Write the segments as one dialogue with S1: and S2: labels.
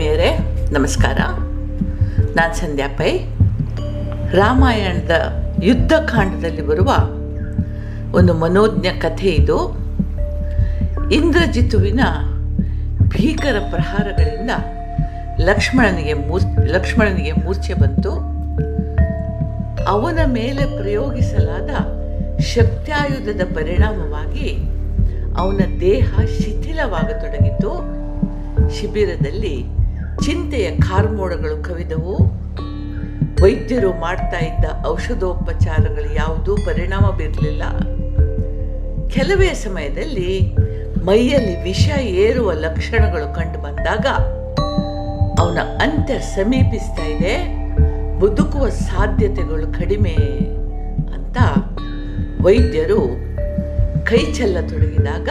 S1: ಆತ್ಮೀಯರೇ ನಮಸ್ಕಾರ. ನಾನು ಸಂಧ್ಯಾ ಪೈ. ರಾಮಾಯಣದ ಯುದ್ಧಕಾಂಡದಲ್ಲಿ ಬರುವ ಒಂದು ಮನೋಜ್ಞ ಕಥೆ ಇದು. ಇಂದ್ರಜಿತುವಿನ ಭೀಕರ ಪ್ರಹಾರಗಳಿಂದ ಲಕ್ಷ್ಮಣನಿಗೆ ಮೂರ್, ಲಕ್ಷ್ಮಣನಿಗೆ ಮೂರ್ಛೆ ಬಂತು. ಅವನ ಮೇಲೆ ಪ್ರಯೋಗಿಸಲಾದ ಶಕ್ತ್ಯಾಯುಧದ ಪರಿಣಾಮವಾಗಿ ಅವನ ದೇಹ ಶಿಥಿಲವಾಗತೊಡಗಿತು. ಶಿಬಿರದಲ್ಲಿ ಚಿಂತೆಯ ಕಾರ್ಮೋಡಗಳು ಕವಿದವು. ವೈದ್ಯರು ಮಾಡ್ತಾ ಇದ್ದ ಔಷಧೋಪಚಾರಗಳು ಯಾವುದೂ ಪರಿಣಾಮ ಬೀರಲಿಲ್ಲ. ಕೆಲವೇ ಸಮಯದಲ್ಲಿ ಮೈಯಲ್ಲಿ ವಿಷ ಏರುವ ಲಕ್ಷಣಗಳು ಕಂಡು ಬಂದಾಗ ಅವನ ಅಂತ್ಯ ಸಮೀಪಿಸ್ತಾ ಇದೆ. ಬದುಕುವ ಸಾಧ್ಯತೆಗಳು ಕಡಿಮೆ ಅಂತ ವೈದ್ಯರು ಕೈ ಚೆಲ್ಲತೊಡಗಿದಾಗ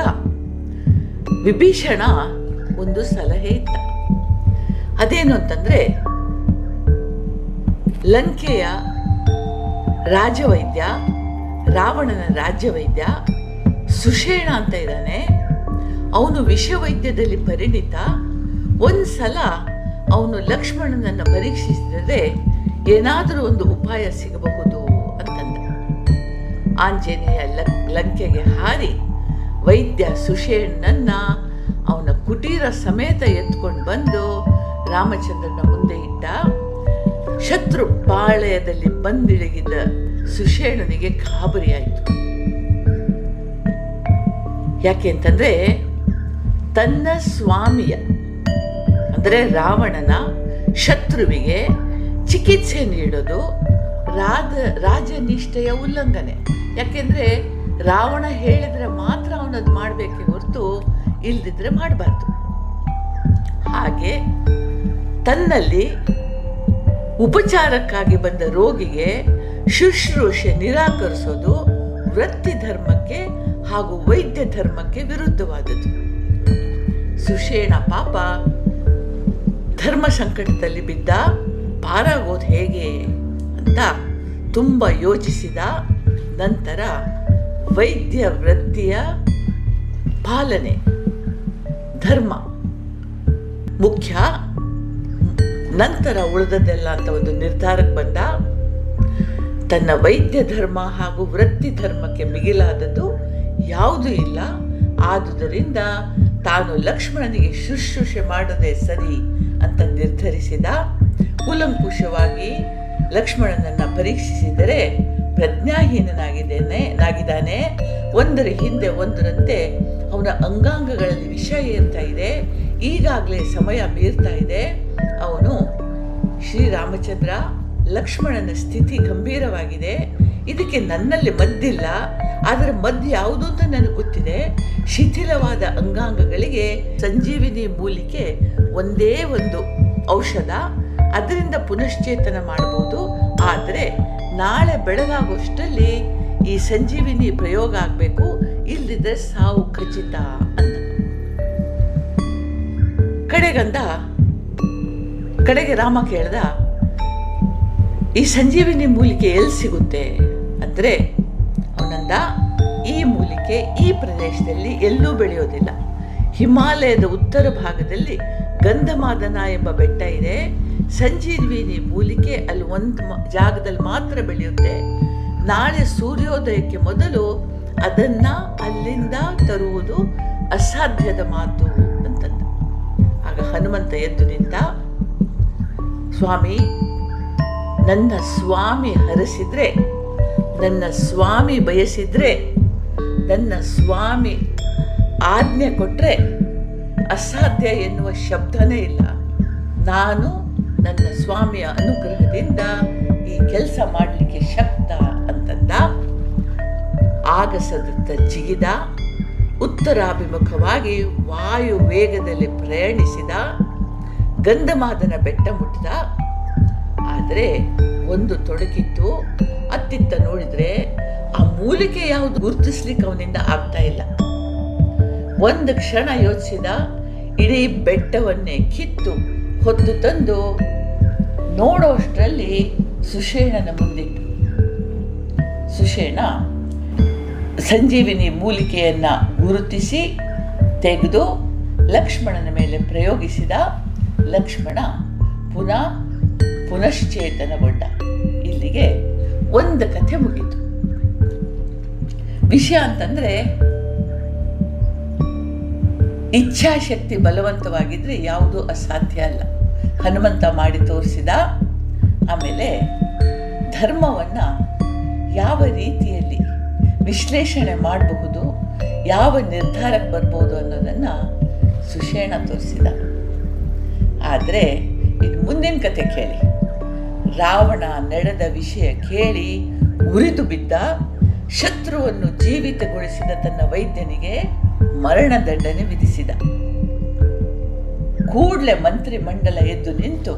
S1: ವಿಭೀಷಣ ಒಂದು ಸಲಹೆ ಇತ್ತ ಅದೇನು ಅಂತಂದ್ರೆ, ಲಂಕೆಯ ರಾಜವೈದ್ಯ, ರಾವಣನ ರಾಜ್ಯವೈದ್ಯ ಸುಷೇಣ ಅಂತ ಇದ್ದಾನೆ. ಅವನು ವಿಷವೈದ್ಯದಲ್ಲಿ ಪರಿಣಿತ. ಒಂದು ಸಲ ಅವನು ಲಕ್ಷ್ಮಣನನ್ನು ಪರೀಕ್ಷಿಸಿದರೆ ಏನಾದರೂ ಒಂದು ಉಪಾಯ ಸಿಗಬಹುದು ಅಂತಂದ. ಆಂಜನೇಯ ಲಂಕೆಗೆ ಹಾರಿ ವೈದ್ಯ ಸುಷೇಣನನ್ನ ಅವನ ಕುಟೀರ ಸಮೇತ ಎತ್ಕೊಂಡು ಬಂದು ರಾಮಚಂದ್ರನ ಮುಂದೆ ಇಟ್ಟ ಶತ್ರು ಪಾಳಯದಲ್ಲಿ ಬಂದಿಳಗಿದ್ದ ಸುಷೇಣನಿಗೆ ಗಾಬರಿಯಾಯಿತು ಯಾಕೆ ಅಂತಂದ್ರೆ ತನ್ನ ಸ್ವಾಮಿಯ, ಅಂದರೆ ರಾವಣನ ಶತ್ರುವಿಗೆ ಚಿಕಿತ್ಸೆ ನೀಡೋದು ರಾಜ, ರಾಜನಿಷ್ಠೆಯ ಉಲ್ಲಂಘನೆ. ಯಾಕೆಂದ್ರೆ ರಾವಣ ಹೇಳಿದ್ರೆ ಮಾತ್ರ ಅವನದು ಮಾಡಬೇಕೆ ಹೊರತು ಇಲ್ದಿದ್ರೆ ಮಾಡಬಾರ್ದು. ತನ್ನಲ್ಲಿ ಉಪಚಾರಕ್ಕಾಗಿ ಬಂದ ರೋಗಿಗೆ ಶುಶ್ರೂಷೆ ನಿರಾಕರಿಸೋದು ವೃತ್ತಿ ಧರ್ಮಕ್ಕೆ ಹಾಗೂ ವೈದ್ಯ ಧರ್ಮಕ್ಕೆ ವಿರುದ್ಧವಾದದ್ದು. ಸುಷೇಣ ಪಾಪ ಧರ್ಮ ಸಂಕಟದಲ್ಲಿ ಬಿದ್ದ ಪಾರಾಗೋದು ಹೇಗೆ ಅಂತ ತುಂಬ ಯೋಚಿಸಿದ ನಂತರ ವೈದ್ಯ ವೃತ್ತಿಯ ಪಾಲನೆ, ಧರ್ಮ ಮುಖ್ಯ. ನಂತರ ಉಳಿದದ್ದೆಲ್ಲ ಅಂತ ಒಂದು ನಿರ್ಧಾರಕ್ಕೆ ಬಂದ ತನ್ನ ವೈದ್ಯ ಧರ್ಮ ಹಾಗೂ ವೃತ್ತಿ ಧರ್ಮಕ್ಕೆ ಮಿಗಿಲಾದದ್ದು ಯಾವುದೂ ಇಲ್ಲ. ಆದುದರಿಂದ ತಾನು ಲಕ್ಷ್ಮಣನಿಗೆ ಶುಶ್ರೂಷೆ ಮಾಡದೆ ಸರಿ ಅಂತ ನಿರ್ಧರಿಸಿದ. ಕೂಲಂಕುಷವಾಗಿ ಲಕ್ಷ್ಮಣನನ್ನು ಪರೀಕ್ಷಿಸಿದರೆ ಪ್ರಜ್ಞಾಹೀನನಾಗಿದ್ದೇನೆ, ನಾಗಿದ್ದಾನೆ. ಒಂದರ ಹಿಂದೆ ಒಂದರಂತೆ ಅವನ ಅಂಗಾಂಗಗಳಲ್ಲಿ ವಿಷ ಏರ್ತಾ ಇದೆ. ಈಗಾಗಲೇ ಸಮಯ ಮೀರ್ತಾ ಇದೆ. ಅವನು ಶ್ರೀರಾಮಚಂದ್ರ ಲಕ್ಷ್ಮಣನ ಸ್ಥಿತಿ ಗಂಭೀರವಾಗಿದೆ. ಇದಕ್ಕೆ ನನ್ನಲ್ಲಿ ಮದ್ದಿಲ್ಲ. ಆದರೆ ಮದ್ದು ಯಾವುದು ಅಂತ ನನಗೆ ಗೊತ್ತಿದೆ. ಶಿಥಿಲವಾದ ಅಂಗಾಂಗಗಳಿಗೆ ಸಂಜೀವಿನಿ ಮೂಲಿಕೆ ಒಂದೇ ಒಂದು ಔಷಧ. ಅದರಿಂದ ಪುನಶ್ಚೇತನ ಮಾಡಬಹುದು. ಆದರೆ ನಾಳೆ ಬೆಳಗಾಗುವಷ್ಟರಲ್ಲಿ ಈ ಸಂಜೀವಿನಿ ಪ್ರಯೋಗ ಆಗಬೇಕು. ಇಲ್ಲದಿದ್ದರೆ ಸಾವು ಖಚಿತ ಅಂತ. ಕಡೆಗಂದ ಕಡೆಗೆ ರಾಮ ಕೇಳ್ದ, ಈ ಸಂಜೀವಿನಿ ಮೂಲಿಕೆ ಎಲ್ಲಿ ಸಿಗುತ್ತೆ ಅಂದರೆ, ಅವನಂದ ಈ ಮೂಲಿಕೆ ಈ ಪ್ರದೇಶದಲ್ಲಿ ಎಲ್ಲೂ ಬೆಳೆಯೋದಿಲ್ಲ. ಹಿಮಾಲಯದ ಉತ್ತರ ಭಾಗದಲ್ಲಿ ಗಂಧಮಾದನ ಎಂಬ ಬೆಟ್ಟ ಇದೆ. ಸಂಜೀವಿನಿ ಮೂಲಿಕೆ ಅಲ್ಲಿ ಒಂದು ಜಾಗದಲ್ಲಿ ಮಾತ್ರ ಬೆಳೆಯುತ್ತೆ. ನಾಳೆ ಸೂರ್ಯೋದಯಕ್ಕೆ ಮೊದಲು ಅದನ್ನ ಅಲ್ಲಿಂದ ತರುವುದು ಅಸಾಧ್ಯದ ಮಾತು ಅಂತಂದ. ಆಗ ಹನುಮಂತ ಎದ್ದು ನಿಂತ ಸ್ವಾಮಿ, ನನ್ನ ಸ್ವಾಮಿ ಹರಸಿದ್ರೆ, ನನ್ನ ಸ್ವಾಮಿ ಬಯಸಿದ್ರೆ, ನನ್ನ ಸ್ವಾಮಿ ಆಜ್ಞೆ ಕೊಟ್ಟರೆ ಅಸಾಧ್ಯ ಎನ್ನುವ ಶಬ್ದನೇ ಇಲ್ಲ. ನಾನು ನನ್ನ ಸ್ವಾಮಿಯ ಅನುಗ್ರಹದಿಂದ ಈ ಕೆಲಸ ಮಾಡಲಿಕ್ಕೆ ಶಕ್ತ ಅಂತಂದ. ಆಗಸದತ್ತ ಜಿಗಿದ, ಉತ್ತರಾಭಿಮುಖವಾಗಿ ವಾಯು ವೇಗದಲ್ಲಿ ಪ್ರಯಾಣಿಸಿದ ಗಂಧಮಾದನ ಬೆಟ್ಟ ಮುಟ್ಟಿದ. ಆದರೆ ಒಂದು ತೊಡಕಿತ್ತು. ಅತ್ತಿತ್ತ ನೋಡಿದ್ರೆ ಆ ಮೂಲಿಕೆ ಯಾವುದು ಗುರುತಿಸ್ಲಿಕ್ಕೆ ಅವನಿಂದ ಆಗ್ತಾ ಇಲ್ಲ. ಒಂದು ಕ್ಷಣ ಯೋಚಿಸಿದ, ಇಡೀ ಬೆಟ್ಟವನ್ನೇ ಕಿತ್ತು ಹೊತ್ತು ತಂದು ನೋಡೋಷ್ಟರಲ್ಲಿ ಸುಷೇಣನ ಮುಂದಿಟ್ಟು ಸುಷೇಣ ಸಂಜೀವಿನಿ ಮೂಲಿಕೆಯನ್ನು ಗುರುತಿಸಿ ತೆಗೆದು ಲಕ್ಷ್ಮಣನ ಮೇಲೆ ಪ್ರಯೋಗಿಸಿದ. ಲಕ್ಷ್ಮಣ ಪುನಃ ಪುನಶ್ಚೇತನಗೊಂಡ. ಇಲ್ಲಿಗೆ ಒಂದು ಕಥೆ ಮುಗೀತು. ವಿಷಯ ಅಂತಂದ್ರೆ, ಇಚ್ಛಾಶಕ್ತಿ ಬಲವಂತವಾಗಿದ್ರೆ ಯಾವುದೂ ಅಸಾಧ್ಯ ಅಲ್ಲ. ಹನುಮಂತ ಮಾಡಿ ತೋರಿಸಿದ, ಆಮೇಲೆ ಧರ್ಮವನ್ನ ಯಾವ ರೀತಿಯಲ್ಲಿ ವಿಶ್ಲೇಷಣೆ ಮಾಡಬಹುದು, ಯಾವ ನಿರ್ಧಾರಕ್ಕೆ ಬರ್ಬೋದು ಅನ್ನೋದನ್ನು ಸುಷೇಣ ತೋರಿಸಿದ. ಆದರೆ ಇದು ಮುಂದಿನ ಕತೆ ಕೇಳಿ. ರಾವಣ ನಡೆದ ವಿಷಯ ಕೇಳಿ ಉರಿದು ಬಿದ್ದ ಶತ್ರುವನ್ನು ಜೀವಿತಗೊಳಿಸಿದ ತನ್ನ ವೈದ್ಯನಿಗೆ ಮರಣದಂಡನೆ ವಿಧಿಸಿದ. ಕೂಡಲೇ ಮಂತ್ರಿ ಮಂಡಲ ಎದ್ದು ನಿಂತು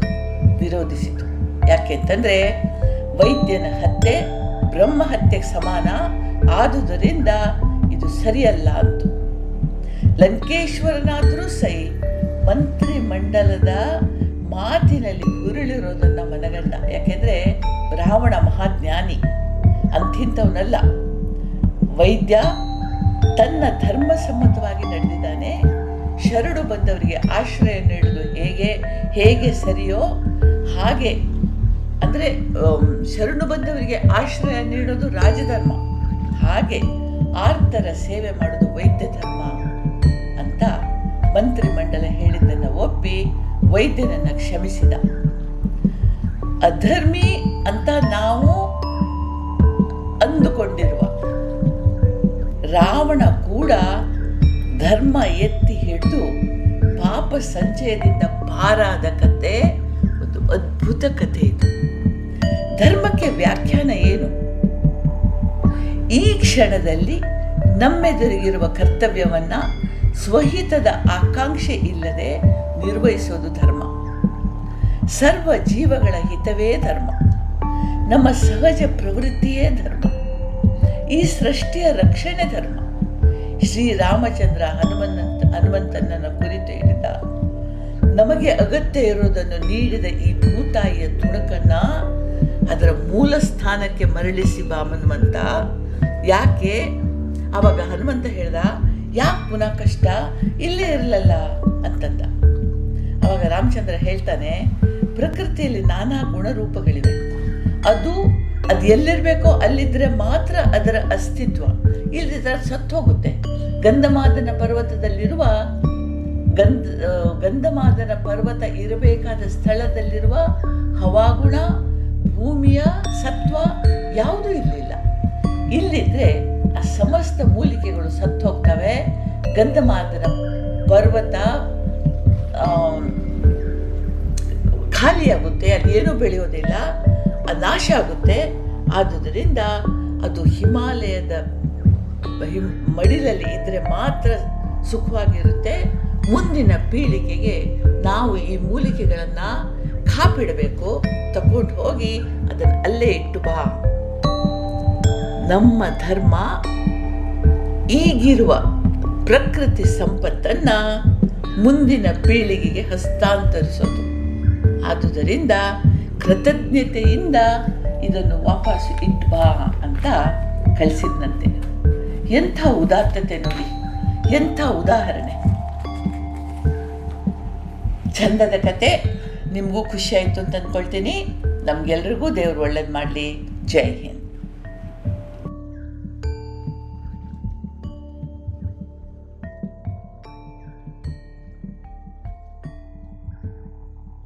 S1: ವಿರೋಧಿಸಿತು. ಯಾಕೆಂತಂದ್ರೆ ವೈದ್ಯನ ಹತ್ಯೆ ಬ್ರಹ್ಮ ಹತ್ಯೆಗೆ ಸಮಾನ ಆದುದರಿಂದ ಇದು ಸರಿಯಲ್ಲ ಅಂತು. ಲಂಕೇಶ್ವರನಾದರೂ ಸೈ ಮಂತ್ರಿ ಮಂಡಲದ ಮಾತಿನಲ್ಲಿ ಹುರುಳಿರೋದನ್ನ ಮನಗಂಡ. ಯಾಕೆಂದ್ರೆ ಬ್ರಾಹ್ಮಣ ಮಹಾಜ್ಞಾನಿ, ಅಂಥಿಂಥವನಲ್ಲ. ವೈದ್ಯ ತನ್ನ ಧರ್ಮಸಮ್ಮತವಾಗಿ ನಡೆದಿದ್ದಾನೆ. ಶರಣು ಬಂದವರಿಗೆ ಆಶ್ರಯ ನೀಡೋದು ಹೇಗೆ ಹೇಗೆ ಸರಿಯೋ ಹಾಗೆ. ಅಂದರೆ ಶರಣು ಬಂದವರಿಗೆ ಆಶ್ರಯ ನೀಡೋದು ರಾಜಧರ್ಮ. ಹಾಗೆ ಆರ್ತರ ಸೇವೆ ಮಾಡೋದು ವೈದ್ಯ ಧರ್ಮ ಮಂತ್ರಿಮಂಡಲ ಹೇಳಿದ್ದನ್ನು ಒಪ್ಪಿ ವೈದ್ಯನನ್ನು ಕ್ಷಮಿಸಿದ. ಅಧರ್ಮಿ ಅಂತ ನಾವು ಅಂದುಕೊಂಡಿರುವ ರಾವಣ ಕೂಡ ಧರ್ಮ ಎತ್ತಿ ಹಿಡಿದು ಪಾಪ ಸಂಚಯದಿಂದ ಪಾರಾದ ಕತೆ, ಒಂದು ಅದ್ಭುತ ಕಥೆ ಇದು. ಧರ್ಮಕ್ಕೆ ವ್ಯಾಖ್ಯಾನ ಏನು? ಈ ಕ್ಷಣದಲ್ಲಿ ನಮ್ಮೆದುರಿಗಿರುವ ಕರ್ತವ್ಯವನ್ನ ಸ್ವಹಿತದ ಆಕಾಂಕ್ಷೆ ಇಲ್ಲದೆ ನಿರ್ವಹಿಸೋದು ಧರ್ಮ. ಸರ್ವ ಜೀವಗಳ ಹಿತವೇ ಧರ್ಮ. ನಮ್ಮ ಸಹಜ ಪ್ರವೃತ್ತಿಯೇ ಧರ್ಮ. ಈ ಸೃಷ್ಟಿಯ ರಕ್ಷಣೆ ಧರ್ಮ. ಶ್ರೀರಾಮಚಂದ್ರ ಹನುಮಂತ ಹನುಮಂತನನ್ನ ಕುರಿತು ಹೇಳಿದ, ನಮಗೆ ಅಗತ್ಯ ಇರುವುದನ್ನು ನೀಡಿದ ಈ ಭೂತಾಯಿಯ ತುಣುಕನ್ನು ಅದರ ಮೂಲ ಸ್ಥಾನಕ್ಕೆ ಮರಳಿಸಿ ಬಾ ಹನುಮಂತ. ಯಾಕೆ? ಅವಾಗ ಹನುಮಂತ ಹೇಳ್ದ ಯಾಕೆ ಪುನಃ ಕಷ್ಟ? ಇಲ್ಲೇ ಇರಲಲ್ಲ ಅಂತಂದ. ಅವಾಗ ರಾಮಚಂದ್ರ ಹೇಳ್ತಾನೆ, ಪ್ರಕೃತಿಯಲ್ಲಿ ನಾನಾ ಗುಣರೂಪಗಳಿವೆ. ಅದು ಅದು ಎಲ್ಲಿರಬೇಕೋ ಅಲ್ಲಿದ್ದರೆ ಮಾತ್ರ ಅದರ ಅಸ್ತಿತ್ವ. ಇಲ್ಲದಿದ್ದರೆ ಸತ್ತು ಹೋಗುತ್ತೆ ಗಂಧಮಾದನ ಪರ್ವತದಲ್ಲಿರುವ ಗಂಧ ಗಂಧಮಾದನ ಪರ್ವತ ಇರಬೇಕಾದ ಸ್ಥಳದಲ್ಲಿರುವ ಹವಾಗುಣ, ಭೂಮಿಯ ಸತ್ವ ಯಾವುದೂ ಇರಲಿಲ್ಲ. ಇಲ್ಲಿದ್ರೆ ಸಮಸ್ತ ಮೂಲಿಕೆಗಳು ಸತ್ತು ಹೋಗ್ತವೆ. ಗಂಧಮಾದನ ಪರ್ವತ ಖಾಲಿಯಾಗುತ್ತೆ ಅಲ್ಲಿ ಏನೂ ಬೆಳೆಯೋದಿಲ್ಲ ನಾಶ ಆಗುತ್ತೆ. ಆದುದರಿಂದ ಅದು ಹಿಮಾಲಯದ ಹಿಮ್, ಮಡಿಲಲ್ಲಿ ಇದ್ದರೆ ಮಾತ್ರ ಸುಖವಾಗಿರುತ್ತೆ. ಮುಂದಿನ ಪೀಳಿಗೆಗೆ ನಾವು ಈ ಮೂಲಿಕೆಗಳನ್ನು ಕಾಪಿಡಬೇಕು. ತಗೊಂಡು ಹೋಗಿ ಅದನ್ನು ಅಲ್ಲೇ ಇಟ್ಟು ಬಾ. ನಮ್ಮ ಧರ್ಮ ಈಗಿರುವ ಪ್ರಕೃತಿ ಸಂಪತ್ತನ್ನ ಮುಂದಿನ ಪೀಳಿಗೆಗೆ ಹಸ್ತಾಂತರಿಸೋದು. ಆದುದರಿಂದ ಕೃತಜ್ಞತೆಯಿಂದ ಇದನ್ನು ವಾಪಸ್ಸು ಇಟ್ಟು ಬಾ ಅಂತ ಕಲಿಸಿದ್ನಂತೆ. ಎಂಥ ಉದಾತ್ತತೆ ನೋಡಿ, ಎಂಥ ಉದಾಹರಣೆ. ಚಂದದ ಕತೆ, ನಿಮಗೂ ಖುಷಿ ಆಯಿತು ಅಂತ ಅಂದ್ಕೊಳ್ತೀನಿ ನಮಗೆಲ್ರಿಗೂ ದೇವರು ಒಳ್ಳೇದು ಮಾಡಲಿ. ಜೈ ಹಿಂದ್.